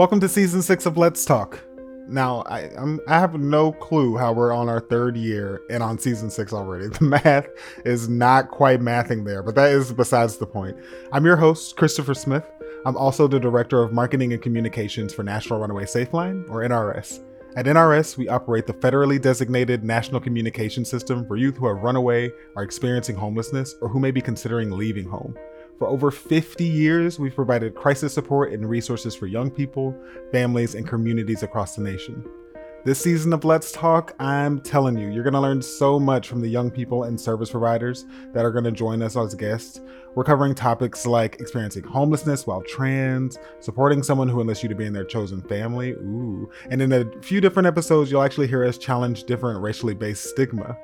Welcome to season six of Let's Talk. Now, I I'm, I have no clue how we're on our third year and on season six already. The math is not quite mathing there, but that is besides the point. I'm your host, Christopher Smith. I'm also the director of marketing and communications for National Runaway Safeline, or NRS. At NRS, we operate the federally designated national communication system for youth who have run away, are experiencing homelessness, or who may be considering leaving home. For over 50 years, we've provided crisis support and resources for young people, families, and communities across the nation. This season of Let's Talk, I'm telling you, you're going to learn so much from the young people and service providers that are going to join us as guests. We're covering topics like experiencing homelessness while trans, supporting someone who enlists you to be in their chosen family, ooh. And in a few different episodes, you'll actually hear us challenge different racially based stigma.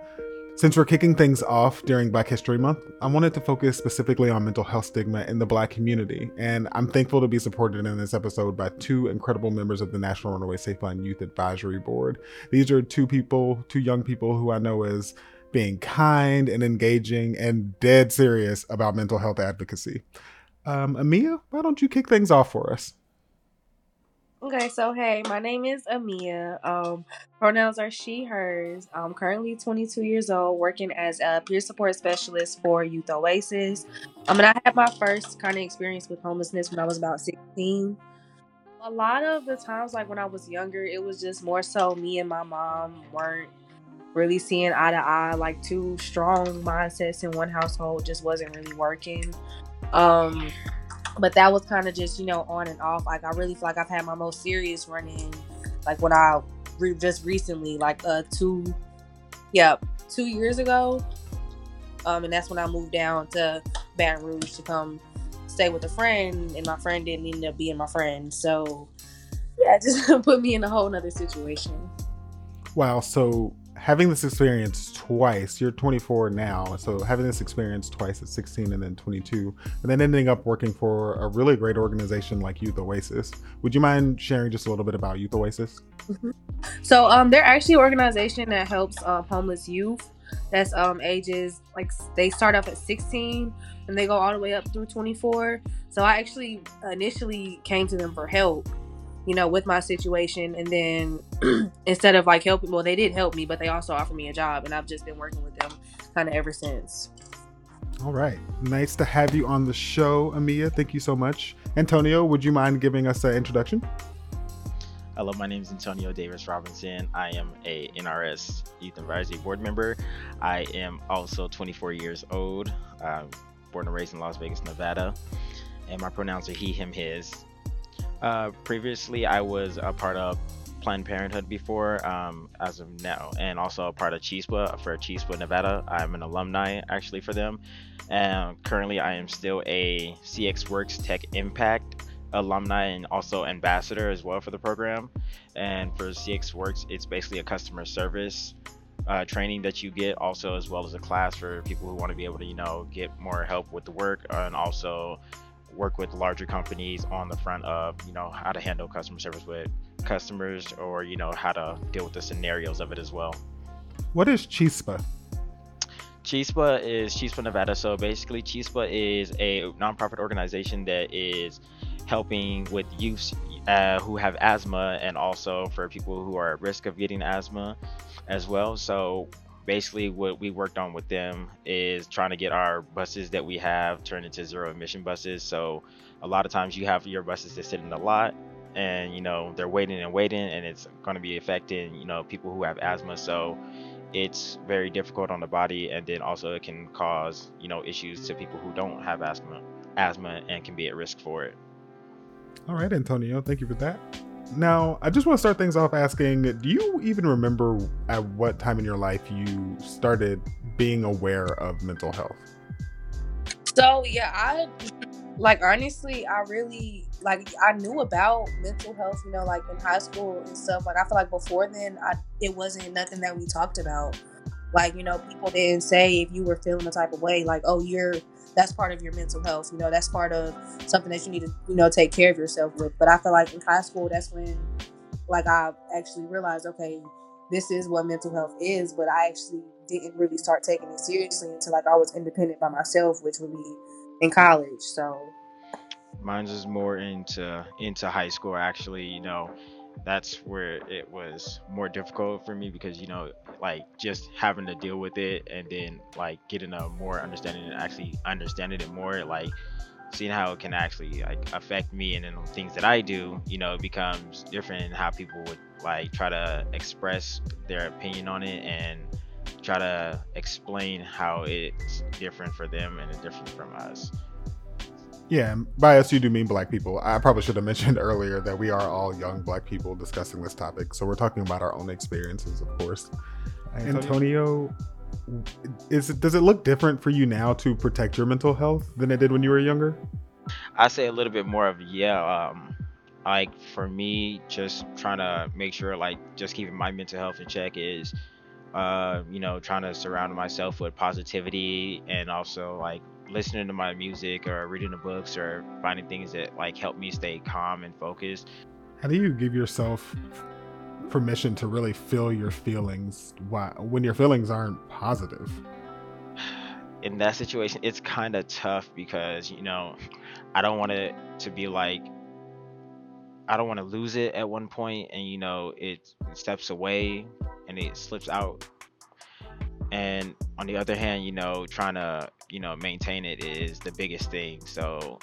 Since we're kicking things off during Black History Month, I wanted to focus specifically on mental health stigma in the Black community, and I'm thankful to be supported in this episode by two incredible members of the National Runaway Safeline Youth Advisory Board. These are two people, two young people who I know as being kind and engaging and dead serious about mental health advocacy. Um, Amea, why don't you kick things off for us? Okay, so hey, my name is Amea. Um, pronouns are she, hers. I'm currently 22 years old, working as a peer support specialist for Youth Oasis. I mean, I had my first kind of experience with homelessness when I was about 16. A lot of the times, like when I was younger, it was just more so me and my mom weren't really seeing eye to eye. Like two strong mindsets in one household just wasn't really working. Um, but that was kind of just you know on and off. Like i really feel like i've had my most serious running like when i re- just recently like uh two yeah two years ago. Um and that's when i moved down to baton rouge to come stay with a friend and my friend didn't end up being my friend. So yeah just put me in a whole nother situation. Wow so having this experience twice, you're 24 now, so having this experience twice at 16 and then 22, and then ending up working for a really great organization like Youth Oasis. Would you mind sharing just a little bit about Youth Oasis? Mm-hmm. So, um, they're actually an organization that helps um, homeless youth. That's um, ages like they start off at 16 and they go all the way up through 24. So I actually initially came to them for help you know, with my situation. And then instead of like helping, well, they did help me, but they also offered me a job, and I've just been working with them kind of ever since. All right. Nice to have you on the show, Amea. Thank you so much. Antonio, would you mind giving us an introduction? Hello, my name is Antonio Davis Robinson. I am a NRS Youth Advisory Board member. I am also 24 years old, uh, born and raised in Las Vegas, Nevada. And my pronouns are he, him, his. Uh, previously, I was a part of Planned Parenthood before, um, as of now, and also a part of Chispa for Chispa Nevada. I'm an alumni actually for them. And currently, I am still a CX Works Tech Impact alumni and also ambassador as well for the program. And for CX Works, it's basically a customer service uh, training that you get, also as well as a class for people who want to be able to, you know, get more help with the work and also work with larger companies on the front of you know how to handle customer service with customers or you know how to deal with the scenarios of it as well what is chispa chispa is chispa Nevada. So basically, chispa is a nonprofit organization that is helping with youth uh, who have asthma and also for people who are at risk of getting asthma as well. So basically what we worked on with them is trying to get our buses that we have turned into zero emission buses. So a lot of times you have your buses that sit in the lot and you know they're waiting and waiting and it's going to be affecting you know people who have asthma. So it's very difficult on the body and then also it can cause you know issues to people who don't have asthma asthma and can be at risk for it. All right antonio thank you for that now, I just want to start things off asking Do you even remember at what time in your life you started being aware of mental health? So, yeah, I like honestly, I really like I knew about mental health, you know, like in high school and stuff. Like I feel like before then, I it wasn't nothing that we talked about. Like you know, people didn't say if you were feeling a type of way, like oh you're that's part of your mental health. You know, that's part of something that you need to, you know, take care of yourself with. But I feel like in high school, that's when, like, I actually realized, okay, this is what mental health is. But I actually didn't really start taking it seriously until like I was independent by myself, which would be in college. So, mine's was more into into high school actually. You know, that's where it was more difficult for me because you know like just having to deal with it and then like getting a more understanding and actually understanding it more like seeing how it can actually like affect me and then things that I do, you know, it becomes different in how people would like try to express their opinion on it and try to explain how it's different for them and different from us. Yeah, by us you do mean black people. I probably should have mentioned earlier that we are all young black people discussing this topic. So we're talking about our own experiences, of course. Antonio, is it does it look different for you now to protect your mental health than it did when you were younger? I say a little bit more of yeah. Um, like for me, just trying to make sure like just keeping my mental health in check is, uh, you know, trying to surround myself with positivity and also like listening to my music or reading the books or finding things that like help me stay calm and focused. How do you give yourself permission to really feel your feelings when your feelings aren't positive? In that situation, it's kind of tough because, you know, I don't want it to be like, I don't want to lose it at one point and, you know, it steps away and it slips out. And on the other hand, you know, trying to, you know, maintain it is the biggest thing. So,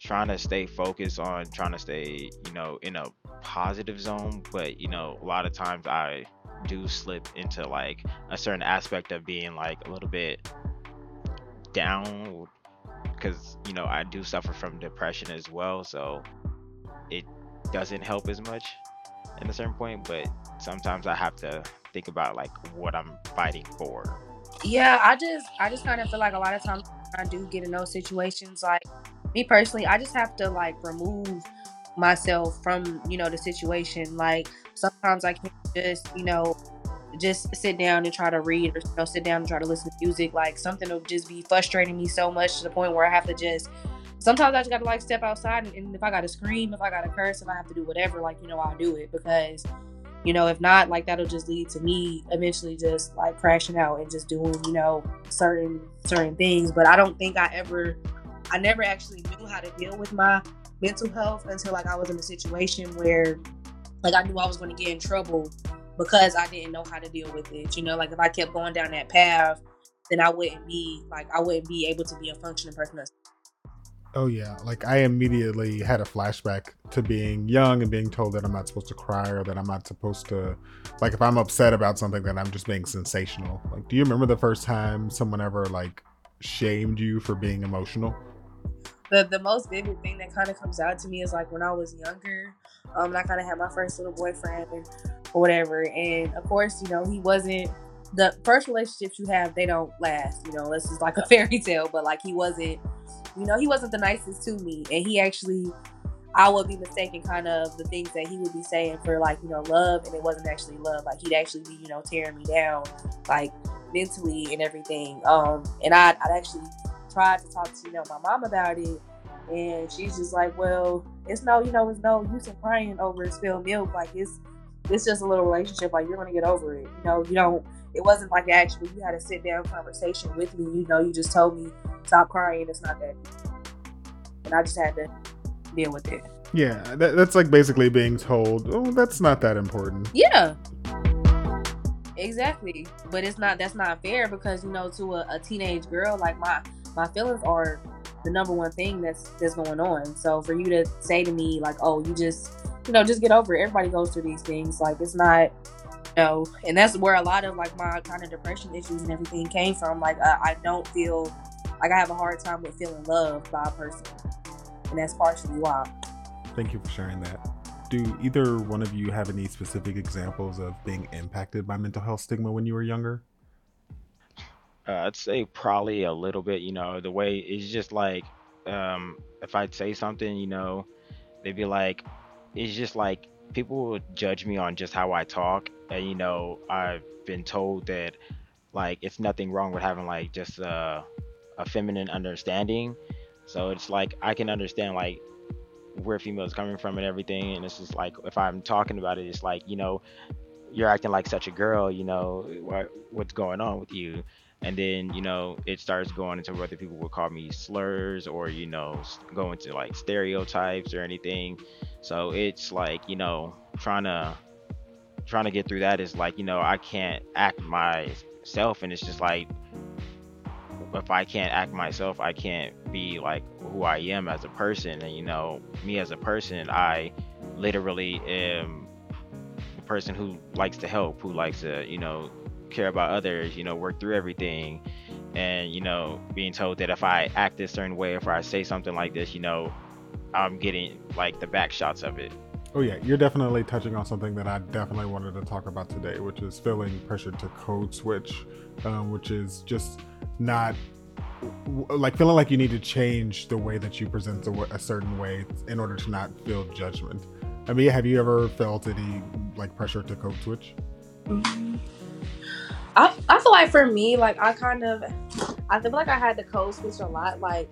trying to stay focused on trying to stay, you know, in a positive zone, but you know, a lot of times I do slip into like a certain aspect of being like a little bit down because you know I do suffer from depression as well, so it doesn't help as much in a certain point, but sometimes I have to think about like what I'm fighting for. Yeah, I just I just kind of feel like a lot of times I do get in those situations like me personally, I just have to like remove myself from you know the situation. Like sometimes I can't just you know just sit down and try to read or you know sit down and try to listen to music. Like something will just be frustrating me so much to the point where I have to just. Sometimes I just gotta like step outside and, and if I gotta scream, if I gotta curse, if I have to do whatever, like you know I'll do it because you know if not like that'll just lead to me eventually just like crashing out and just doing you know certain certain things but i don't think i ever I never actually knew how to deal with my mental health until like I was in a situation where like I knew I was going to get in trouble because I didn't know how to deal with it. You know, like if I kept going down that path, then I wouldn't be like I wouldn't be able to be a functioning person. Oh yeah, like I immediately had a flashback to being young and being told that I'm not supposed to cry or that I'm not supposed to like if I'm upset about something that I'm just being sensational. Like do you remember the first time someone ever like shamed you for being emotional? the the most vivid thing that kind of comes out to me is like when I was younger, um, I kind of had my first little boyfriend or whatever, and of course, you know, he wasn't the first relationships you have. They don't last, you know. This is like a fairy tale, but like he wasn't, you know, he wasn't the nicest to me, and he actually. I would be mistaken kind of the things that he would be saying for like, you know, love and it wasn't actually love. Like he'd actually be, you know, tearing me down like mentally and everything. Um and I'd, I'd actually tried to talk to you know my mom about it, and she's just like, well, it's no, you know, it's no use in crying over spilled milk. Like it's it's just a little relationship. Like you're gonna get over it. You know, you don't. It wasn't like actually you had a sit down conversation with me. You know, you just told me stop crying. It's not that, and I just had to deal with it. Yeah, that, that's like basically being told, oh, that's not that important. Yeah. Exactly, but it's not. That's not fair because you know, to a, a teenage girl, like my my feelings are the number one thing that's that's going on. So for you to say to me like, "Oh, you just, you know, just get over it." Everybody goes through these things. Like it's not, you know, and that's where a lot of like my kind of depression issues and everything came from. Like uh, I don't feel like I have a hard time with feeling loved by a person, and that's partially why. Thank you for sharing that. Do either one of you have any specific examples of being impacted by mental health stigma when you were younger? Uh, I'd say probably a little bit. You know, the way it's just like um, if I'd say something, you know, they'd be like, it's just like people judge me on just how I talk, and you know, I've been told that like it's nothing wrong with having like just a, a feminine understanding. So it's like I can understand like where females coming from and everything, and it's just like if I'm talking about it, it's like you know, you're acting like such a girl, you know, what what's going on with you? And then you know it starts going into whether people will call me slurs or you know go into like stereotypes or anything. So it's like you know trying to trying to get through that is like you know i can't act myself and it's just like if i can't act myself i can't be like who i am as a person. And you know me as a person i literally am the person who likes to help who likes to you know care about others, you know, work through everything. And, you know, being told that if I act this certain way, if I say something like this, you know, I'm getting like the back shots of it. Oh yeah, you're definitely touching on something that I definitely wanted to talk about today, which is feeling pressure to code switch, um, which is just not like feeling like you need to change the way that you present a, a certain way in order to not feel judgment. I mean, have you ever felt any like pressure to code switch? Mm-hmm. I, I feel like for me, like I kind of, I feel like I had to code switch a lot, like,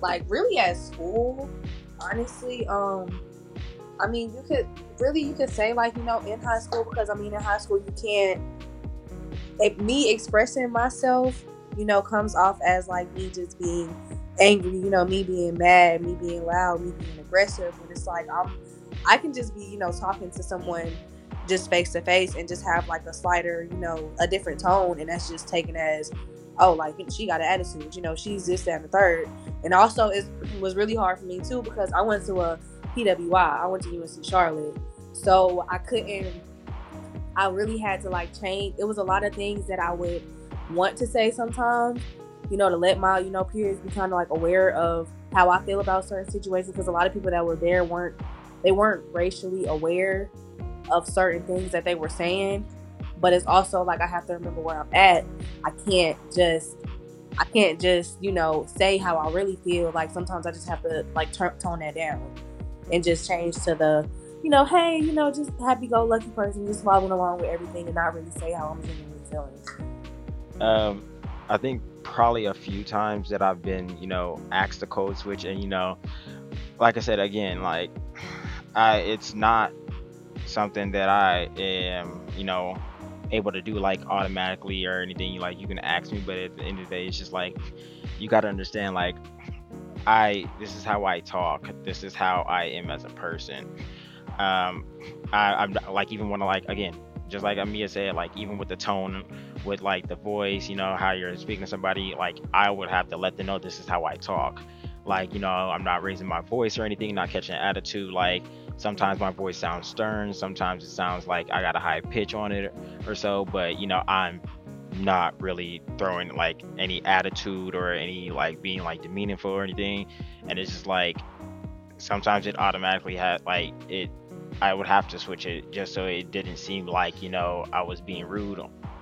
like really at school. Honestly, um, I mean, you could really you could say like you know in high school because I mean in high school you can't. If me expressing myself, you know, comes off as like me just being angry, you know, me being mad, me being loud, me being aggressive. But it's like I'm, I can just be you know talking to someone just face to face and just have like a slighter, you know, a different tone, and that's just taken as, oh, like she got an attitude, you know, she's this, that, and the third. And also, it was really hard for me too because I went to a PWI, I went to UNC Charlotte, so I couldn't. I really had to like change. It was a lot of things that I would want to say sometimes, you know, to let my you know peers be kind of like aware of how I feel about certain situations because a lot of people that were there weren't they weren't racially aware of certain things that they were saying. But it's also like I have to remember where I'm at. I can't just I can't just, you know, say how I really feel. Like sometimes I just have to like turn, tone that down and just change to the, you know, hey, you know, just happy go lucky person, just following along with everything and not really say how I'm genuinely feeling. Um, I think probably a few times that I've been, you know, asked to code switch, and you know, like I said again, like I, it's not something that I am, you know, able to do like automatically or anything. Like you can ask me, but at the end of the day, it's just like you got to understand like I this is how I talk. This is how I am as a person. Um, I, I'm like even want to like again, just like Amea said, like even with the tone, with like the voice, you know how you're speaking to somebody, like I would have to let them know this is how I talk. Like you know I'm not raising my voice or anything, not catching attitude. Like Sometimes my voice sounds stern, sometimes it sounds like I got a high pitch on it or so, but you know, I'm not really throwing like any attitude or any like being like demeaningful or anything. And it's just like sometimes it automatically had like it I would have to switch it just so it didn't seem like, you know, I was being rude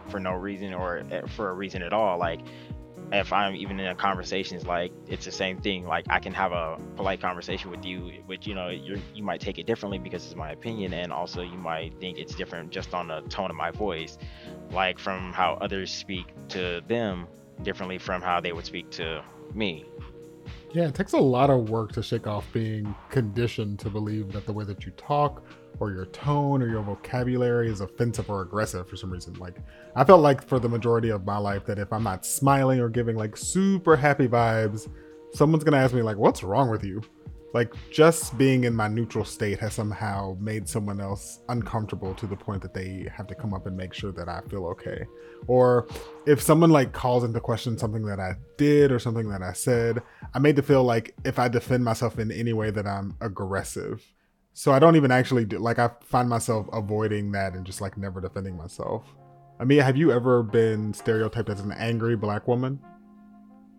for no reason or eh, for a reason at all. Like if I'm even in a conversation, it's like it's the same thing. Like I can have a polite conversation with you, which you know you you might take it differently because it's my opinion, and also you might think it's different just on the tone of my voice, like from how others speak to them differently from how they would speak to me. Yeah, it takes a lot of work to shake off being conditioned to believe that the way that you talk or your tone or your vocabulary is offensive or aggressive for some reason. Like, I felt like for the majority of my life that if I'm not smiling or giving like super happy vibes, someone's gonna ask me, like, what's wrong with you? Like, just being in my neutral state has somehow made someone else uncomfortable to the point that they have to come up and make sure that I feel okay. Or if someone like calls into question something that I did or something that I said, I'm made to feel like if I defend myself in any way that I'm aggressive so I don't even actually do like I find myself avoiding that and just like never defending myself. Mean, have you ever been stereotyped as an angry black woman?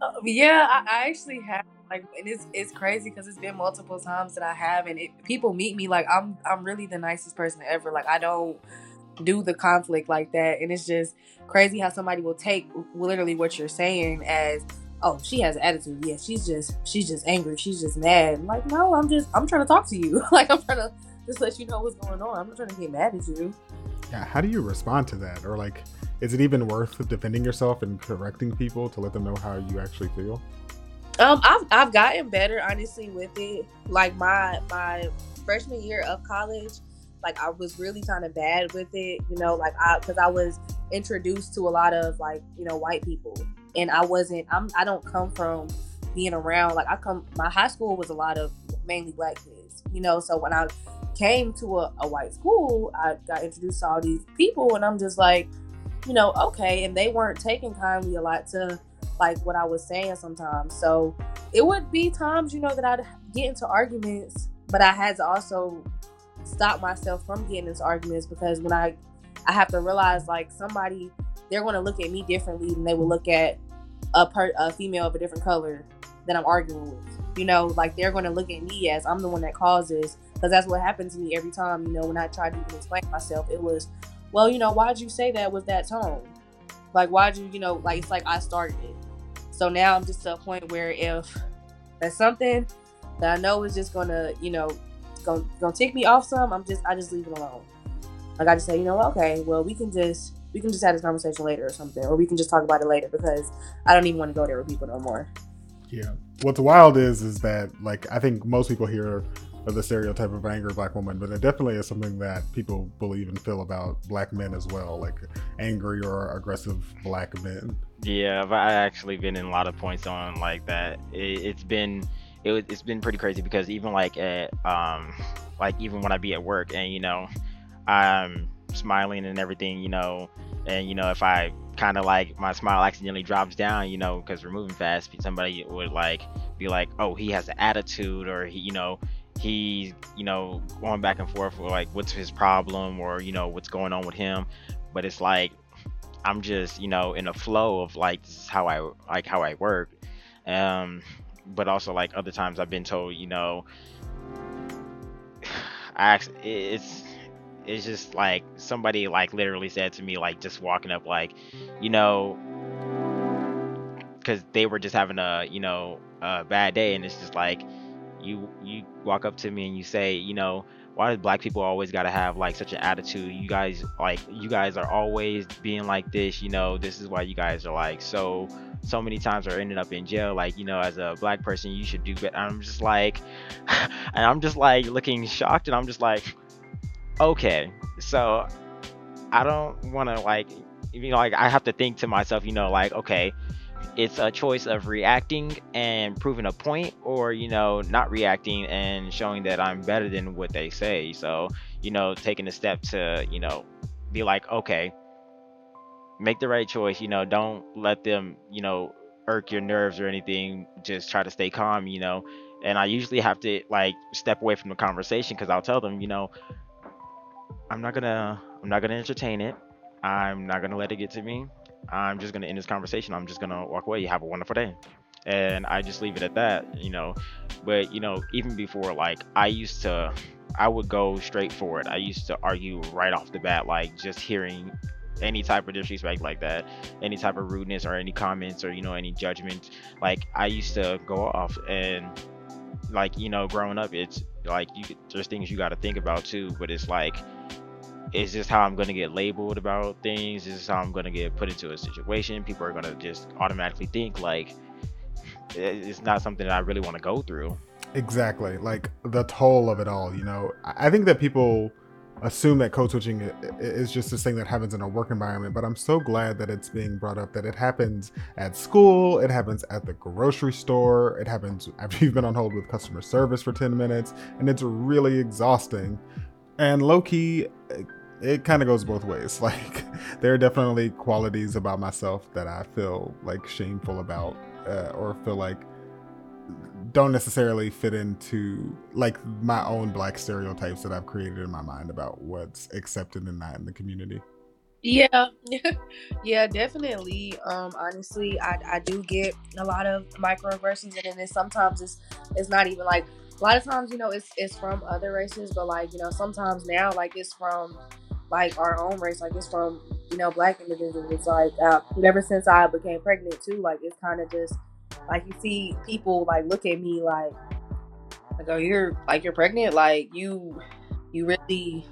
Uh, yeah, I, I, actually have. Like, and it's it's crazy because it's been multiple times that I have, and it, people meet me like I'm I'm really the nicest person ever. Like I don't do the conflict like that, and it's just crazy how somebody will take literally what you're saying as oh, she has attitude. Yeah, she's just she's just angry. She's just mad. I'm like, no, I'm just I'm trying to talk to you. like I'm trying to just let you know what's going on. I'm not trying to get mad at you. Yeah, how do you respond to that? Or like, is it even worth defending yourself and correcting people to let them know how you actually feel? Um, I've I've gotten better honestly with it. Like my my freshman year of college, like I was really kind of bad with it, you know, like I because I was introduced to a lot of like you know white people, and I wasn't. I'm I don't come from being around like I come. My high school was a lot of mainly black kids, you know. So when I came to a, a white school, I got introduced to all these people, and I'm just like, you know, okay, and they weren't taking kindly a lot to like what I was saying sometimes. So it would be times, you know, that I'd get into arguments, but I had to also stop myself from getting into arguments because when I I have to realize like somebody they're going to look at me differently than they will look at a per a female of a different color that I'm arguing with. You know, like they're going to look at me as I'm the one that causes because that's what happened to me every time. You know, when I tried to even explain myself, it was, well, you know, why'd you say that with that tone? Like, why'd you, you know, like it's like I started it. So now I'm just to a point where if that's something that I know is just gonna, you know, gonna gonna take me off some, I'm just I just leave it alone. Like I just say, you know, okay, well we can just we can just have this conversation later or something, or we can just talk about it later because I don't even want to go there with people no more. Yeah. What's wild is is that like I think most people hear of the stereotype of angry black woman, but it definitely is something that people believe and feel about black men as well, like angry or aggressive black men. Yeah, but I actually been in a lot of points on like that. It, has been it, has been pretty crazy because even like at um like even when I be at work and you know I'm smiling and everything, you know, and you know if I kind of like my smile accidentally drops down, you know, because we're moving fast, somebody would like be like, oh, he has an attitude, or he, you know, he's, you know, going back and forth with like what's his problem, or you know what's going on with him. But it's like I'm just, you know, in a flow of like this is how I like how I work. Um, but also like other times I've been told, you know, I it's it's just like somebody like literally said to me like just walking up like you know because they were just having a you know a bad day and it's just like you you walk up to me and you say you know why do black people always got to have like such an attitude? You guys like you guys are always being like this you know this is why you guys are like so so many times are ending up in jail. Like you know as a black person you should do better i'm just like and i'm just like looking shocked and i'm just like okay, so I don't want to like, you know, like I have to think to myself, you know, like okay, it's a choice of reacting and proving a point, or you know, not reacting and showing that I'm better than what they say. So you know, taking a step to you know, be like, okay, make the right choice. You know, don't let them, you know, irk your nerves or anything. Just try to stay calm. You know. And I usually have to like step away from the conversation because I'll tell them, you know, I'm not gonna I'm not gonna entertain it. I'm not gonna let it get to me. I'm just gonna end this conversation. I'm just gonna walk away. You Have a wonderful day. And I just leave it at that, you know. But you know, even before like I used to I would go straight for it. I used to argue right off the bat, like just hearing any type of disrespect like that, any type of rudeness or any comments or you know any judgment. Like I used to go off and like you know growing up, it's like you there's things you got to think about too. But it's like it's just how I'm gonna get labeled about things. This is how I'm gonna get put into a situation. People are gonna just automatically think like it's not something that I really want to go through. Exactly, like the toll of it all. You know, I think that people assume that code switching is just this thing that happens in a work environment, but I'm so glad that it's being brought up that it happens at school, it happens at the grocery store, it happens after you've been on hold with customer service for 10 minutes, and it's really exhausting. And low key, it kind of goes both ways. Like there are definitely qualities about myself that I feel like shameful about, uh, or feel like don't necessarily fit into like my own black stereotypes that I've created in my mind about what's accepted and not in the community. Yeah, yeah, definitely. Um, honestly, I, I do get a lot of microaggressions, and then sometimes it's it's not even like a lot of times, you know, it's it's from other races, but like you know, sometimes now like it's from like our own race, like it's from you know black individuals. It's like uh, ever since I became pregnant too, like it's kind of just like you see people like look at me like like oh you're like you're pregnant, like you you really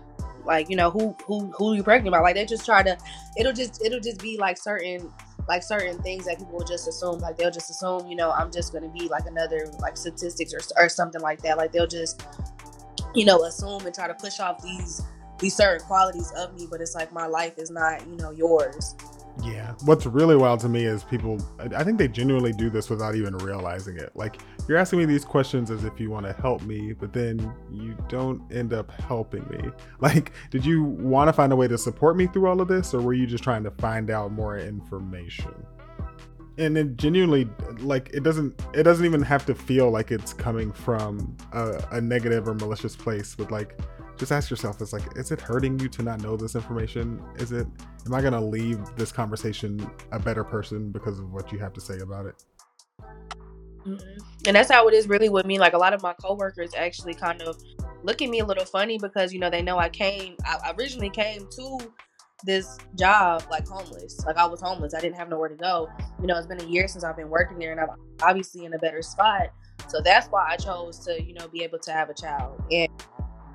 like you know who who who you pregnant about like they just try to it'll just it'll just be like certain like certain things that people will just assume. Like they'll just assume you know i'm just gonna be like another like statistics or, or something like that. Like they'll just you know assume and try to push off these these certain qualities of me, but it's like my life is not, you know, yours. Yeah. What's really wild to me is people, I think they genuinely do this without even realizing it. Like, you're asking me these questions as if you want to help me, but then you don't end up helping me. Like, did you want to find a way to support me through all of this, or were you just trying to find out more information? and it genuinely like it doesn't it doesn't even have to feel like it's coming from a, a, negative or malicious place but like just ask yourself it's like is it hurting you to not know this information is it am i going to leave this conversation a better person because of what you have to say about it mm-hmm. and that's how it is really with me like a lot of my coworkers actually kind of look at me a little funny because you know they know i came i originally came to this job like homeless. Like I was homeless. I didn't have nowhere to go. You know, it's been a year since I've been working there and I'm obviously in a better spot. So that's why I chose to, you know, be able to have a child. And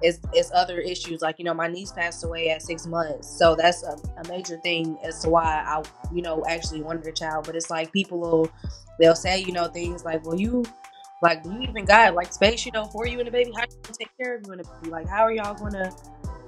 it's, it's other issues. Like, you know, my niece passed away at six months. So that's a, a major thing as to why I, you know, actually wanted a child. But it's like people will, they'll say, you know, things like, well, you, like, do you even got like space, you know, for you and the baby? How you gonna take care of you and the baby? Like, how are y'all gonna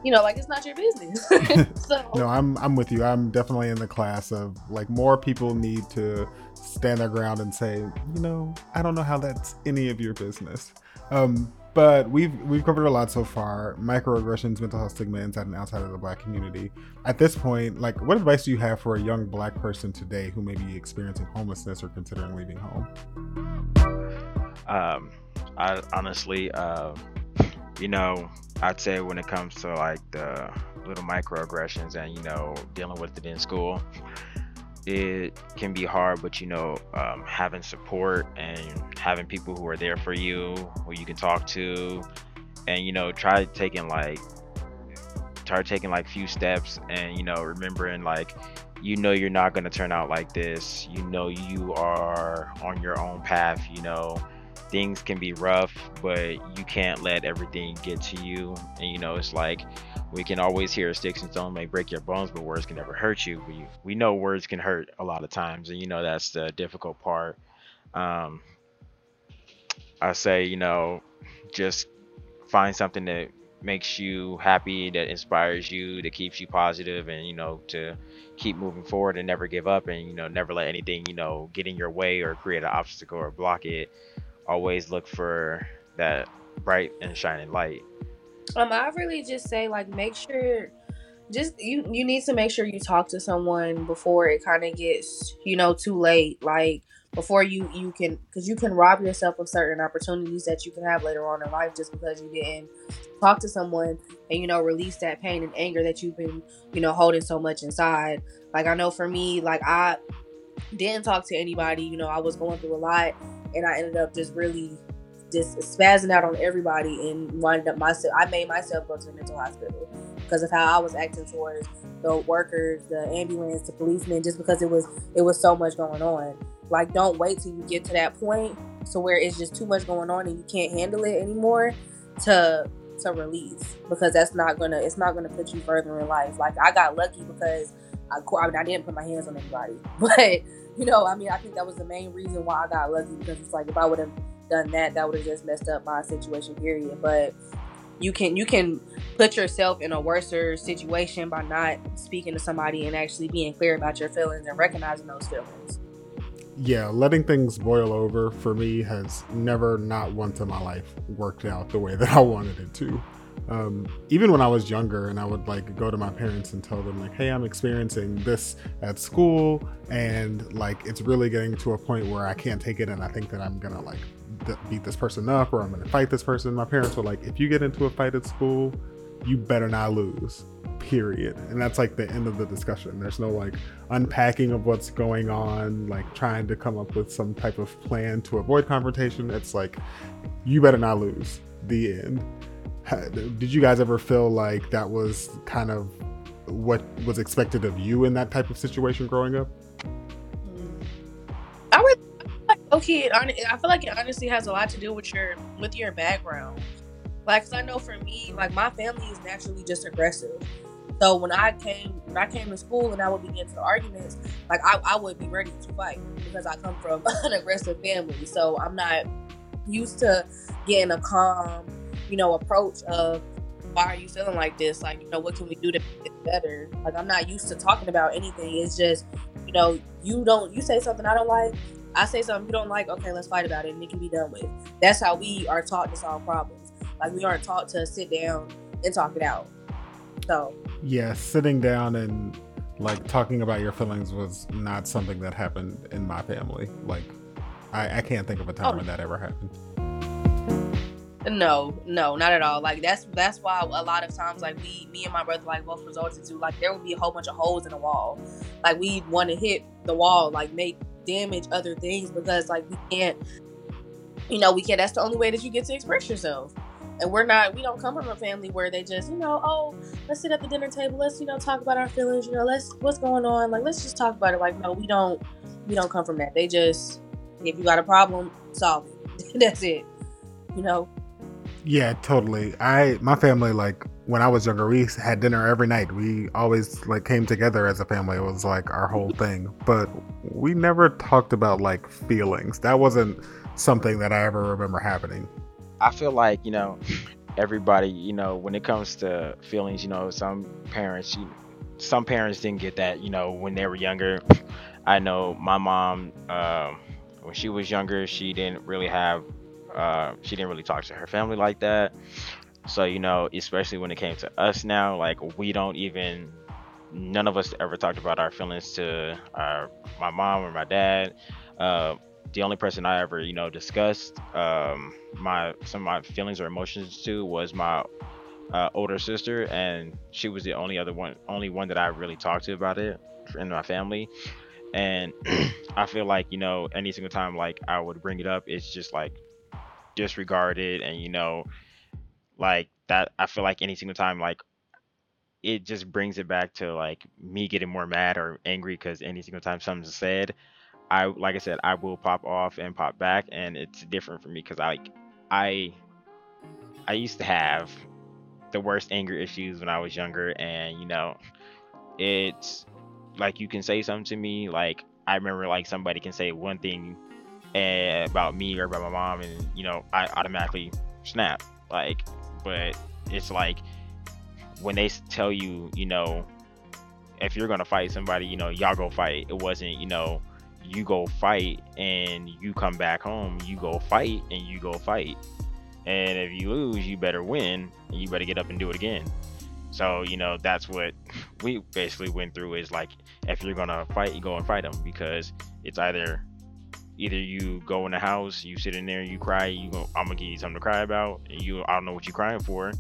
you know, like it's not your business. so no, I'm I'm with you. I'm definitely in the class of like more people need to stand their ground and say, you know, I don't know how that's any of your business. Um, but we've we've covered a lot so far: microaggressions, mental health stigma inside and outside of the Black community. At this point, like, what advice do you have for a young Black person today who may be experiencing homelessness or considering leaving home? Um, I honestly, uh, you know, I'd say when it comes to like the little microaggressions and you know dealing with it in school, it can be hard. But you know, um, having support and having people who are there for you, who you can talk to, and you know, try taking like try taking like few steps and you know remembering like you know you're not to turn out like this you know you are on your own path you know things can be rough, but you can't let everything get to you. And you know, it's like we can always hear sticks and stones may break your bones, but words can never hurt you. We we know words can hurt a lot of times, and you know that's the difficult part. Um, I say, you know, just find something that makes you happy, that inspires you, that keeps you positive, and you know to keep moving forward and never give up, and you know never let anything you know get in your way or create an obstacle or block it always look for that bright and shining light. Um, I really just say like make sure just you you need to make sure you talk to someone before it kind of gets you know too late like before you you can because you can rob yourself of certain opportunities that you can have later on in life just because you didn't talk to someone and you know release that pain and anger that you've been you know holding so much inside. Like i know for me like i didn't talk to anybody you know i was going through a lot and I ended up just really just spazzing out on everybody and winded up myself. I made myself go to the mental hospital because of how I was acting towards the workers, the ambulance, the policemen, just because it was it was so much going on. Like, don't wait till you get to that point to where it's just too much going on and you can't handle it anymore to to release because that's not gonna it's not gonna put you further in life. Like I got lucky because I I didn't put my hands on anybody, but you know, I mean, I think that was the main reason why I got lucky because it's like if I would have done that, that would have just messed up my situation. Period. But you can you can put yourself in a worse situation by not speaking to somebody and actually being clear about your feelings and recognizing those feelings. Yeah, letting things boil over for me has never, not once in my life, worked out the way that I wanted it to um, even when I was younger, and I would like go to my parents and tell them like, "Hey, I'm experiencing this at school, and like it's really getting to a point where I can't take it, and I think that I'm gonna like beat this person up or I'm gonna fight this person." My parents were like, "If you get into a fight at school, you better not lose." Period. And that's like the end of the discussion. There's no like unpacking of what's going on, like trying to come up with some type of plan to avoid confrontation. It's like, you better not lose. The end did you guys ever feel like that was kind of what was expected of you in that type of situation growing up? I would okay. I feel like it honestly has a lot to do with your with your background. Like, cause I know for me, like my family is naturally just aggressive. So when I came when I came to school and I would begin to arguments, like I, I would be ready to fight because I come from an aggressive family. So I'm not used to getting a calm you know, approach of why are you feeling like this? Like, you know, what can we do to make it better? Like, I'm not used to talking about anything. It's just, you know, you don't, you say something I don't like, I say something you don't like, okay, let's fight about it and it can be done with. That's how we are taught to solve problems. Like, we aren't taught to sit down and talk it out. So, yeah, sitting down and like talking about your feelings was not something that happened in my family. Like, I, I can't think of a time oh. when that ever happened. No, no, not at all. Like that's that's why a lot of times like we me and my brother like both resorted to like there would be a whole bunch of holes in the wall. Like we want to hit the wall, like make damage other things because like we can't you know, we can't that's the only way that you get to express yourself. And we're not we don't come from a family where they just, you know, oh, let's sit at the dinner table, let's, you know, talk about our feelings, you know, let's what's going on, like let's just talk about it. Like, no, we don't we don't come from that. They just if you got a problem, solve it. that's it. You know, yeah, totally. I my family like when I was younger, we had dinner every night. We always like came together as a family. It was like our whole thing. But we never talked about like feelings. That wasn't something that I ever remember happening. I feel like, you know, everybody, you know, when it comes to feelings, you know, some parents, you, some parents didn't get that, you know, when they were younger. I know my mom, uh, when she was younger, she didn't really have uh, she didn't really talk to her family like that. So you know, especially when it came to us now, like we don't even none of us ever talked about our feelings to our my mom or my dad. Uh, the only person I ever you know discussed um, my some of my feelings or emotions to was my uh, older sister, and she was the only other one, only one that I really talked to about it in my family. And I feel like you know, any single time like I would bring it up, it's just like disregarded and you know like that i feel like any single time like it just brings it back to like me getting more mad or angry because any single time something's said i like i said i will pop off and pop back and it's different for me because i like i i used to have the worst anger issues when i was younger and you know it's like you can say something to me like i remember like somebody can say one thing and about me or about my mom, and you know, I automatically snap. Like, but it's like when they tell you, you know, if you're gonna fight somebody, you know, y'all go fight. It wasn't, you know, you go fight and you come back home. You go fight and you go fight. And if you lose, you better win and you better get up and do it again. So, you know, that's what we basically went through is like, if you're gonna fight, you go and fight them because it's either either you go in the house, you sit in there, you cry, you go, I'm gonna give you something to cry about, and you, I don't know what you're crying for.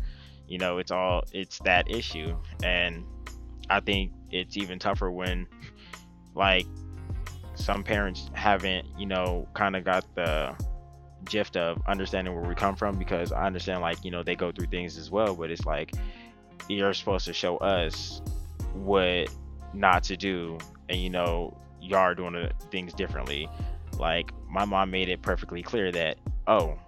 You know, it's all, it's that issue, and I think it's even tougher when, like, some parents haven't, you know, kind of got the gift of understanding where we come from because I understand, like, you know, they go through things as well, but it's like you're supposed to show us what not to do, and you know, y'all are doing things differently like my mom made it perfectly clear that oh,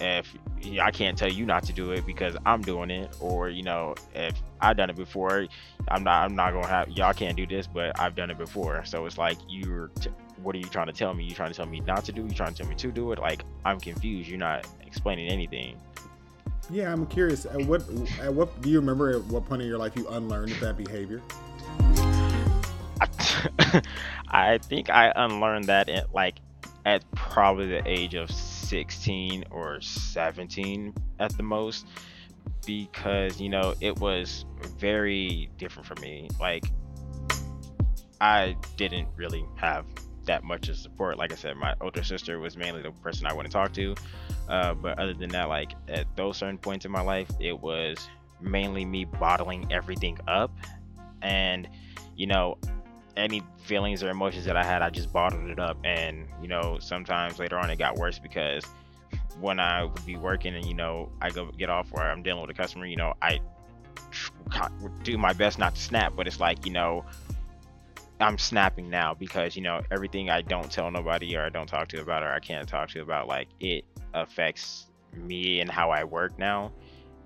if I can't tell you not to do it because I'm doing it, or you know, if I've done it before, I'm not I'm not gonna have y'all can't do this, but I've done it before. So it's like you're, t- what are you trying to tell me? You trying to tell me not to do? You trying to tell me to do it? Like I'm confused. You're not explaining anything. Yeah, I'm curious. At what at what do you remember? At what point in your life you unlearned that behavior? I think I unlearned that at like at probably the age of 16 or 17 at the most because you know it was very different for me. Like i didn't really have that much of support. Like i said my older sister was mainly the person i want to talk to. Uh, but other than that like at those certain points in my life it was mainly me bottling everything up. And you know any feelings or emotions that I had, I just bottled it up. And, you know, sometimes later on it got worse because when I would be working and, you know, I go get off or I'm dealing with a customer, you know, I do my best not to snap, but it's like, you know, I'm snapping now because, you know, everything I don't tell nobody or I don't talk to about or I can't talk to about, like, it affects me and how I work now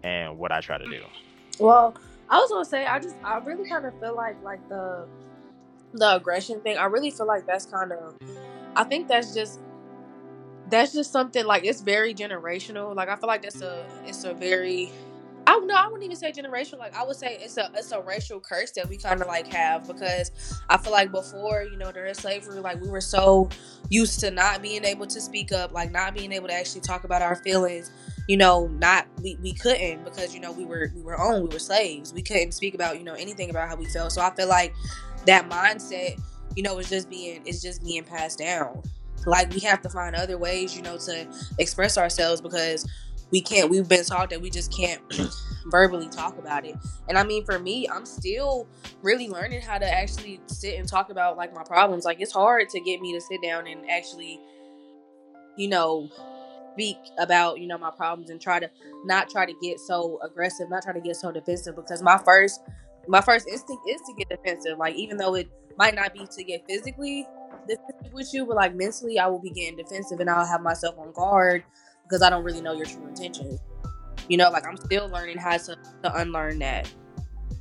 and what I try to do. Well, I was gonna say I just I really kind of feel like like the the aggression thing, I really feel like that's kind of, I think that's just, that's just something like it's very generational. Like I feel like that's a, it's a very, I know. I wouldn't even say generational. Like I would say it's a it's a racial curse that we kind of like have because I feel like before you know during slavery, like we were so used to not being able to speak up, like not being able to actually talk about our feelings. You know, not we, we couldn't because you know we were we were owned, we were slaves. We couldn't speak about you know anything about how we felt. So I feel like that mindset, you know, is just being is just being passed down. Like we have to find other ways, you know, to express ourselves because we can't we've been taught that we just can't verbally talk about it and i mean for me i'm still really learning how to actually sit and talk about like my problems like it's hard to get me to sit down and actually you know speak about you know my problems and try to not try to get so aggressive not try to get so defensive because my first my first instinct is to get defensive like even though it might not be to get physically defensive with you but like mentally i will be getting defensive and i'll have myself on guard because I don't really know your true intentions. You know, like I'm still learning how to, to unlearn that.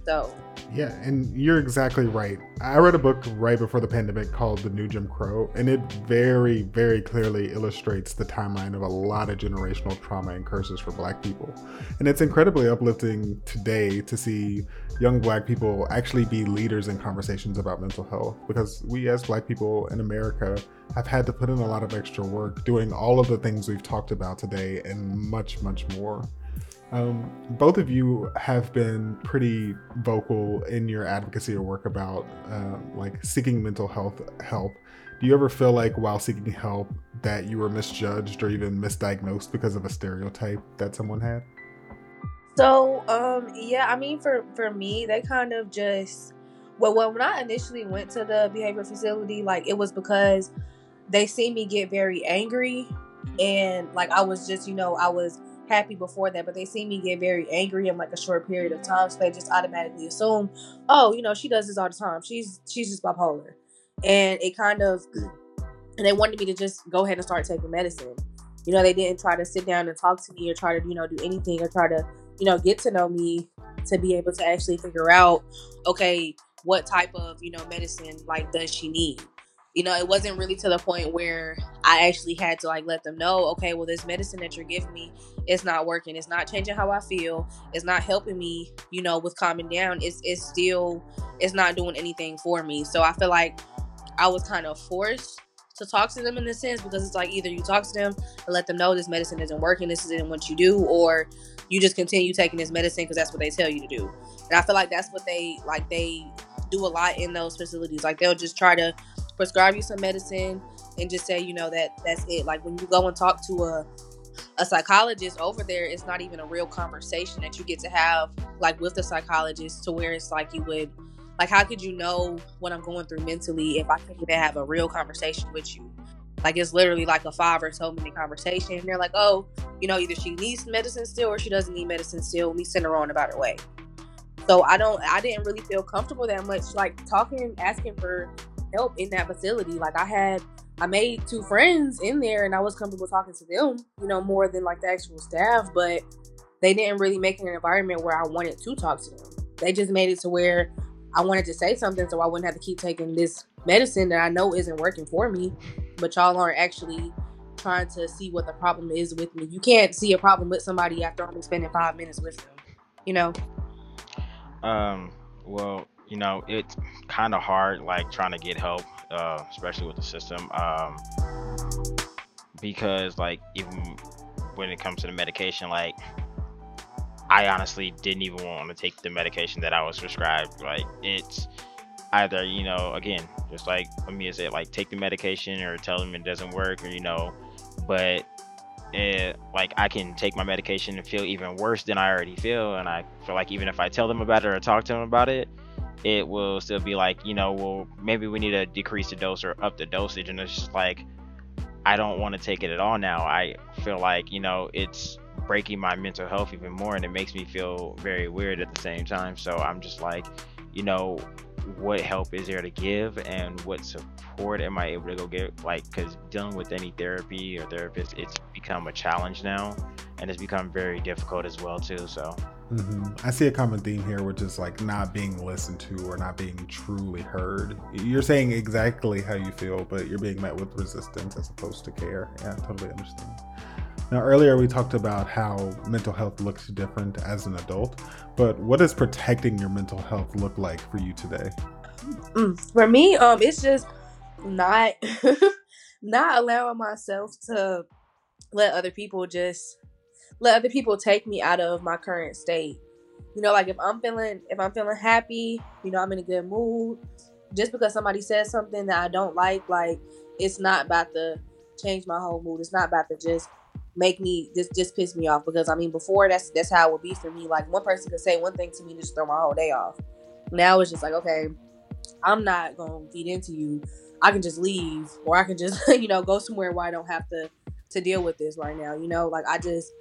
So yeah, and you're exactly right. I read a book right before the pandemic called The New Jim Crow, and it very, very clearly illustrates the timeline of a lot of generational trauma and curses for Black people. And it's incredibly uplifting today to see young Black people actually be leaders in conversations about mental health because we, as Black people in America, have had to put in a lot of extra work doing all of the things we've talked about today and much, much more. Um, both of you have been pretty vocal in your advocacy or work about uh, like seeking mental health help. Do you ever feel like while seeking help that you were misjudged or even misdiagnosed because of a stereotype that someone had? So, um, yeah, I mean, for for me, they kind of just well, when I initially went to the behavior facility, like it was because they see me get very angry, and like I was just, you know, I was happy before that, but they see me get very angry in like a short period of time, so they just automatically assume, oh, you know, she does this all the time. She's she's just bipolar, and it kind of, and they wanted me to just go ahead and start taking medicine. You know, they didn't try to sit down and talk to me or try to you know do anything or try to you know get to know me to be able to actually figure out, okay, what type of you know medicine like does she need you know, it wasn't really to the point where I actually had to like let them know, okay, well, this medicine that you're giving me, it's not working. It's not changing how I feel. It's not helping me, you know, with calming down. It's it's still it's not doing anything for me. So I feel like I was kind of forced to talk to them in a sense because it's like either you talk to them and let them know this medicine isn't working, this isn't what you do, or you just continue taking this medicine because that's what they tell you to do. And I feel like that's what they like they do a lot in those facilities. Like they'll just try to prescribe you some medicine and just say, you know, that that's it. Like when you go and talk to a a psychologist over there, it's not even a real conversation that you get to have like with the psychologist to where it's like you would like how could you know what I'm going through mentally if I couldn't even have a real conversation with you? Like it's literally like a five or so minute conversation. And they're like, oh, you know, either she needs medicine still or she doesn't need medicine still. We send her on about her way. So I don't I didn't really feel comfortable that much like talking asking for help in that facility. Like I had, I made two friends in there, and I was comfortable talking to them, you know, more than like the actual staff. But they didn't really make an environment where I wanted to talk to them. They just made it to where I wanted to say something, so I wouldn't have to keep taking this medicine that I know isn't working for me. But y'all aren't actually trying to see what the problem is with me. You can't see a problem with somebody after only spending five minutes with them. You know. Um. Well, you know, it's kind of hard, like trying to get help, uh, especially with the system, um, because like even when it comes to the medication, like I honestly didn't even want to take the medication that I was prescribed. Like it's either you know, again, just like Amea said, like take the medication or tell them it doesn't work, or you know, but it, like I can take my medication and feel even worse than I already feel, and I feel like even if I tell them about it or talk to them about it, it will still be like, you know, well, maybe we need to decrease the dose or up the dosage. And it's just like, I don't want to take it at all now. I feel like, you know, it's breaking my mental health even more and it makes me feel very weird at the same time. So I'm just like, you know, what help is there to give and what support am I able to go get? Like, because dealing with any therapy or therapist, it's become a challenge now and it's become very difficult as well, too. So Mm-hmm. I see a common theme here, which is like not being listened to or not being truly heard. You're saying exactly how you feel, but you're being met with resistance as opposed to care. Yeah, I totally understand. Now, earlier we talked about how mental health looks different as an adult, but what does protecting your mental health look like for you today? Mm, for me, um, it's just not not allowing myself to let other people just let other people take me out of my current state. You know, like if I'm feeling if I'm feeling happy, you know, I'm in a good mood. Just because somebody says something that I don't like, like it's not about to change my whole mood. It's not about to just make me just just piss me off because I mean before that's that's how it would be for me. Like one person could say one thing to me and just throw my whole day off. Now it's just like okay, I'm not gonna feed into you. I can just leave or I can just you know go somewhere where I don't have to to deal with this right now. You know, like I just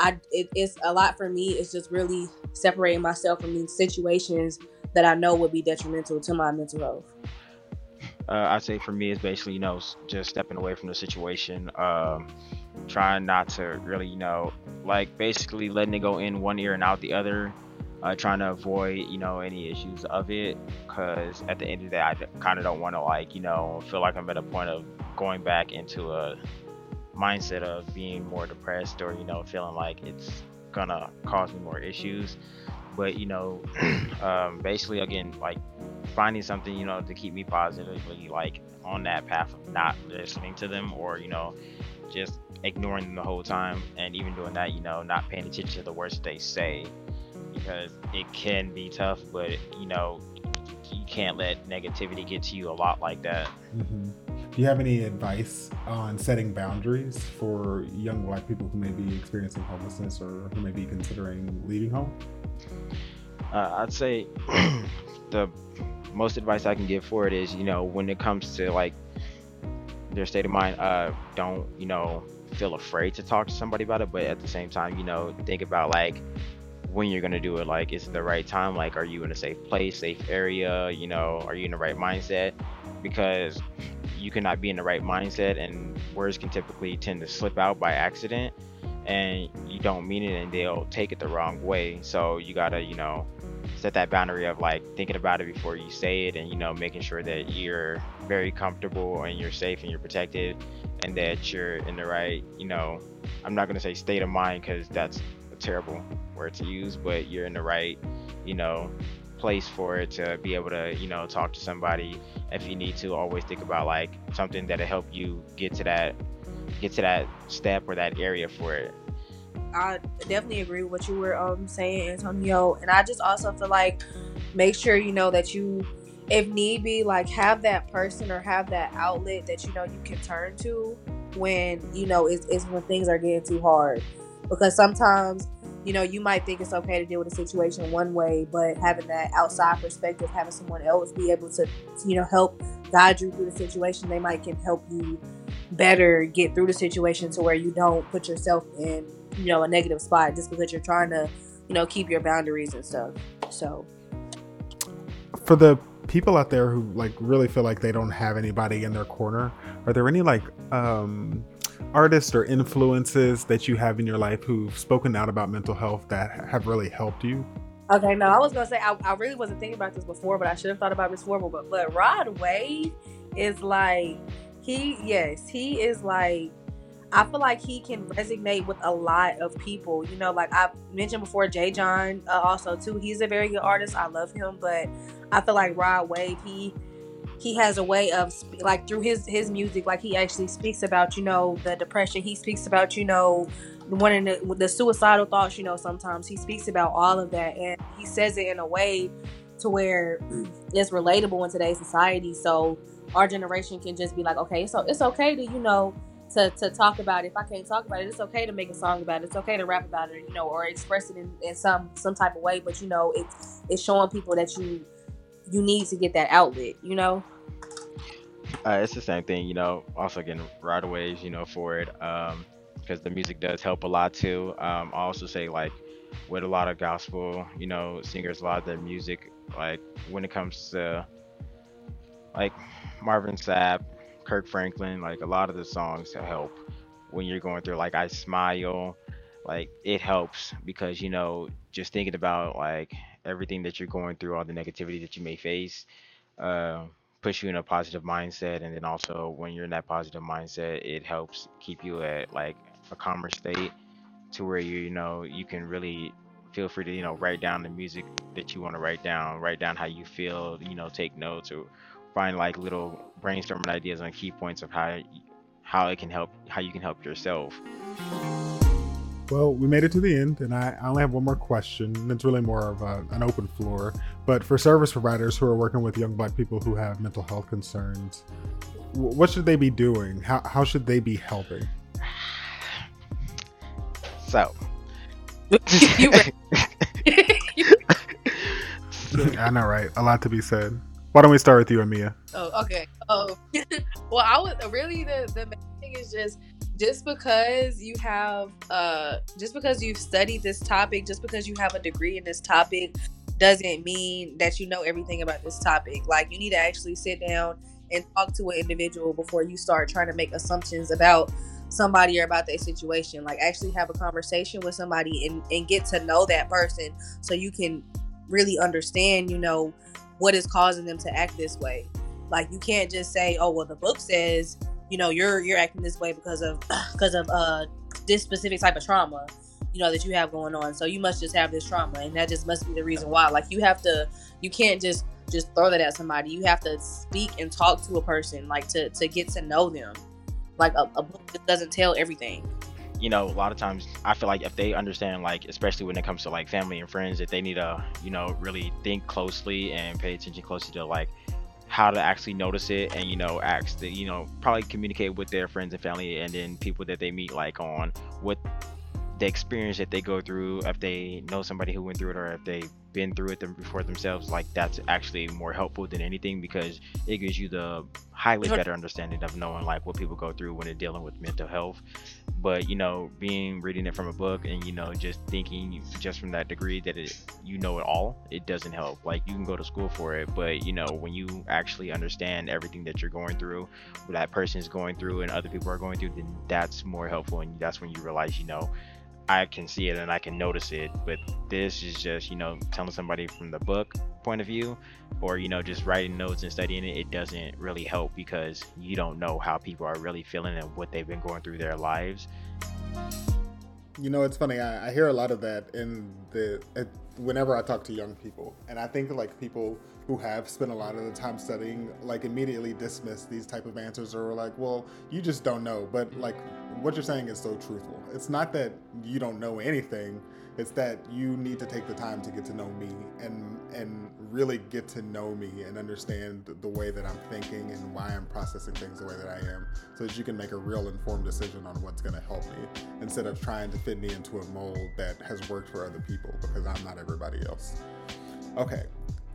I it, it's a lot for me. It's just really separating myself from these situations that I know would be detrimental to my mental health. Uh, I'd say for me, it's basically you know just stepping away from the situation, um, trying not to really you know like basically letting it go in one ear and out the other, uh, trying to avoid you know any issues of it, because at the end of the day, I kind of don't want to like you know feel like I'm at a point of going back into a mindset of being more depressed or you know feeling like it's gonna cause me more issues but you know um, basically again like finding something you know to keep me positively like on that path of not listening to them or you know just ignoring them the whole time and even doing that you know not paying attention to the words they say because it can be tough but you know you can't let negativity get to you a lot like that mm-hmm. Do you have any advice on setting boundaries for young black people who may be experiencing homelessness or who may be considering leaving home? Uh, I'd say the most advice I can give for it is, you know, when it comes to like their state of mind, uh, don't, you know, feel afraid to talk to somebody about it, but at the same time, you know, think about like when you're gonna do it. Like, is it the right time? Like, are you in a safe place, safe area? You know, are you in the right mindset? Because you cannot be in the right mindset and words can typically tend to slip out by accident and you don't mean it and they'll take it the wrong way. So you gotta you know set that boundary of like thinking about it before you say it and you know making sure that you're very comfortable and you're safe and you're protected and that you're in the right you know i'm not to say state of mind because that's a terrible word to use but you're in the right you know place for it to be able to you know talk to somebody. If you need to always think about like something that'll help you get to that get to that step or that area for it. I definitely agree with what you were um saying antonio. And i just also feel like make sure you know that you if need be like have that person or have that outlet that you know you can turn to when you know it's, it's when things are getting too hard. Because sometimes you know, you might think it's okay to deal with a situation one way, but having that outside perspective, having someone else be able to, you know, help guide you through the situation, they might can help you better get through the situation to where you don't put yourself in, you know, a negative spot just because you're trying to, you know, keep your boundaries and stuff. So, for the people out there who like really feel like they don't have anybody in their corner, are there any like um artists or influences that you have in your life who've spoken out about mental health that have really helped you? Okay, no, I was gonna say I, I really wasn't thinking about this before, but I should have thought about this before. But but Rod Wave is like he yes he is like I feel like he can resonate with a lot of people. You know, like I mentioned before, Jay John uh, also too. He's a very good artist. I love him, but I feel like Rod Wave he he has a way of like through his his music like he actually speaks about you know the depression. He speaks about you know one the, the suicidal thoughts you know sometimes. He speaks about all of that and he says it in a way to where it's relatable in today's society. So our generation can just be like okay so it's okay to you know to, to talk about it. if i can't talk about it it's okay to make a song about it. It's okay to rap about it you know or express it in, in some some type of way. But you know it's it's showing people that you you need to get that outlet, you know? Uh, it's the same thing, you know. Also getting right away, you know, for it, um, because the music does help a lot too. Um, I also say like with a lot of gospel, you know, singers, a lot of their music, like when it comes to like Marvin Sapp, Kirk Franklin, like a lot of the songs help when you're going through like I Smile, like it helps because you know just thinking about like everything that you're going through, all the negativity that you may face, uh, push you in a positive mindset. And then also when you're in that positive mindset, it helps keep you at like a calmer state to where you you know you can really feel free to you know write down the music that you want to write down write down how you feel you know take notes or find like little brainstorming ideas on key points of how how it can help how you can help yourself well, we made it to the end, and I, I only have one more question. And It's really more of a, an open floor. But for service providers who are working with young black people who have mental health concerns, what should they be doing? How, how should they be helping? So, I know, right? A lot to be said. Why don't we start with you, Amea? Oh, okay. Oh, well, I would really the the main thing is just just because you have uh just because you've studied this topic, just because you have a degree in this topic, doesn't mean that you know everything about this topic. Like you need to actually sit down and talk to an individual before you start trying to make assumptions about somebody or about their situation. Like actually have a conversation with somebody and, and get to know that person so you can really understand, you know, what is causing them to act this way. Like you can't just say, "Oh, well, the book says, you know, you're you're acting this way because of because of uh this specific type of trauma, you know, that you have going on. So you must just have this trauma, and that just must be the reason why. Like you have to, you can't just just throw that at somebody. You have to speak and talk to a person, like to to get to know them. Like a, a book that doesn't tell everything you know, a lot of times I feel like if they understand, like, especially when it comes to like family and friends, that they need to, you know, really think closely and pay attention closely to like how to actually notice it and, you know, ask the, you know, probably communicate with their friends and family and then people that they meet, like, on what the experience that they go through, if they know somebody who went through it or if they've been through it them before themselves, like that's actually more helpful than anything because it gives you the highly better understanding of knowing like what people go through when they're dealing with mental health. But you know, being reading it from a book and you know just thinking just from that degree that it you know it all, it doesn't help. Like you can go to school for it, but you know when you actually understand everything that you're going through, what that person is going through, and other people are going through, then that's more helpful, and that's when you realize you know I can see it and I can notice it. But this is just, you know, telling somebody from the book point of view or, you know, just writing notes and studying it, it doesn't really help because you don't know how people are really feeling and what they've been going through their lives. You know, it's funny. I, I hear a lot of that in the whenever I talk to young people, and I think like people who have spent a lot of the time studying like immediately dismiss these type of answers or like well you just don't know. But like what you're saying is so truthful. It's not that you don't know anything it's that you need to take the time to get to know me and and really get to know me and understand the way that I'm thinking and why I'm processing things the way that I am so that you can make a real informed decision on what's going to help me instead of trying to fit me into a mold that has worked for other people because I'm not everybody else. Okay,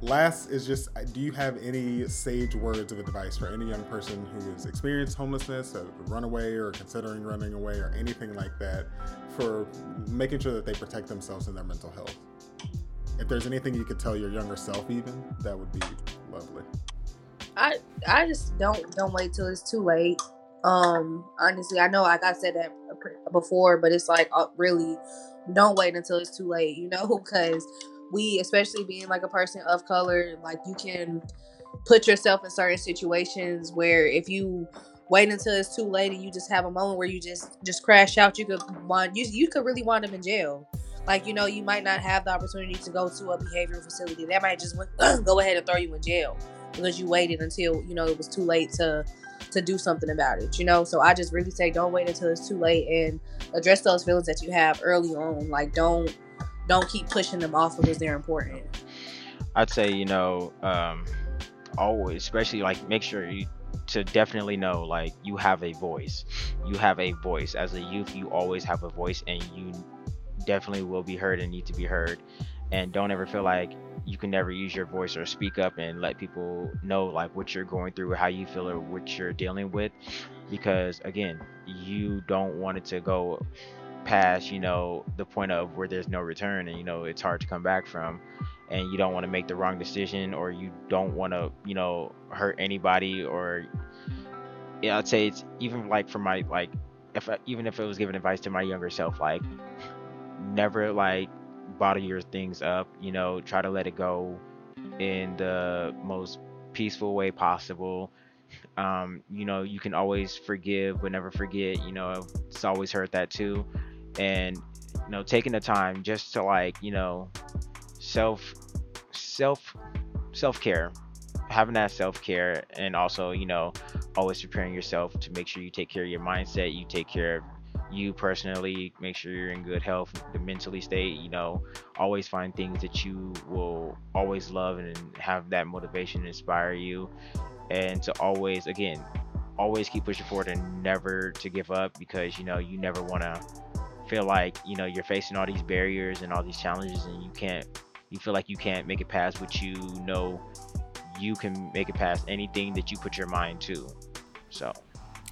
last is just do you have any sage words of advice for any young person who has experienced homelessness a runaway or considering running away or anything like that for making sure that they protect themselves and their mental health? If there's anything you could tell your younger self even that would be lovely. I i just don't don't wait till it's too late. Um honestly i know like i said that before but it's like uh, really don't wait until it's too late you know because we, especially being like a person of color, like you can put yourself in certain situations where if you wait until it's too late and you just have a moment where you just just crash out, you could wind you you could really wind up in jail. Like you know, you might not have the opportunity to go to a behavioral facility. That might just go ahead and throw you in jail because you waited until you know it was too late to to do something about it. You know, so I just really say don't wait until it's too late and address those feelings that you have early on. Like don't don't keep pushing them off because they're important. I'd say you know, um, always, especially like make sure you to definitely know like you have a voice. You have a voice as a youth. You always have a voice, and you definitely will be heard and need to be heard. And don't ever feel like you can never use your voice or speak up and let people know like what you're going through or how you feel or what you're dealing with because again you don't want it to go past you know the point of where there's no return and you know it's hard to come back from and you don't want to make the wrong decision or you don't want to you know hurt anybody or yeah i'd say it's even like for my like if I, even if it was giving advice to my younger self like never like bottle your things up you know try to let it go in the most peaceful way possible Um, you know, you can always forgive but never forget. You know, it's always hurt that too. And you know, taking the time just to like, you know, self self self care having that self care and also, you know, always preparing yourself to make sure you take care of your mindset, you take care of you personally, make sure you're in good health, the mentally state, you know, always find things that you will always love and have that motivation inspire you. And to always, again, always keep pushing forward and never to give up because, you know, you never want to feel like, you know, you're facing all these barriers and all these challenges and you can't, you feel like you can't make it past what you know you can make it past anything that you put your mind to. So,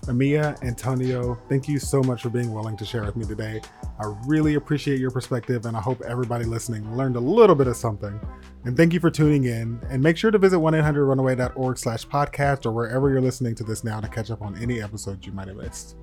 Amea, Antonio, thank you so much for being willing to share with me today. I really appreciate your perspective, and I hope everybody listening learned a little bit of something. And thank you for tuning in. And make sure to visit 1-800-runaway.org slash podcast or wherever you're listening to this now to catch up on any episodes you might have missed.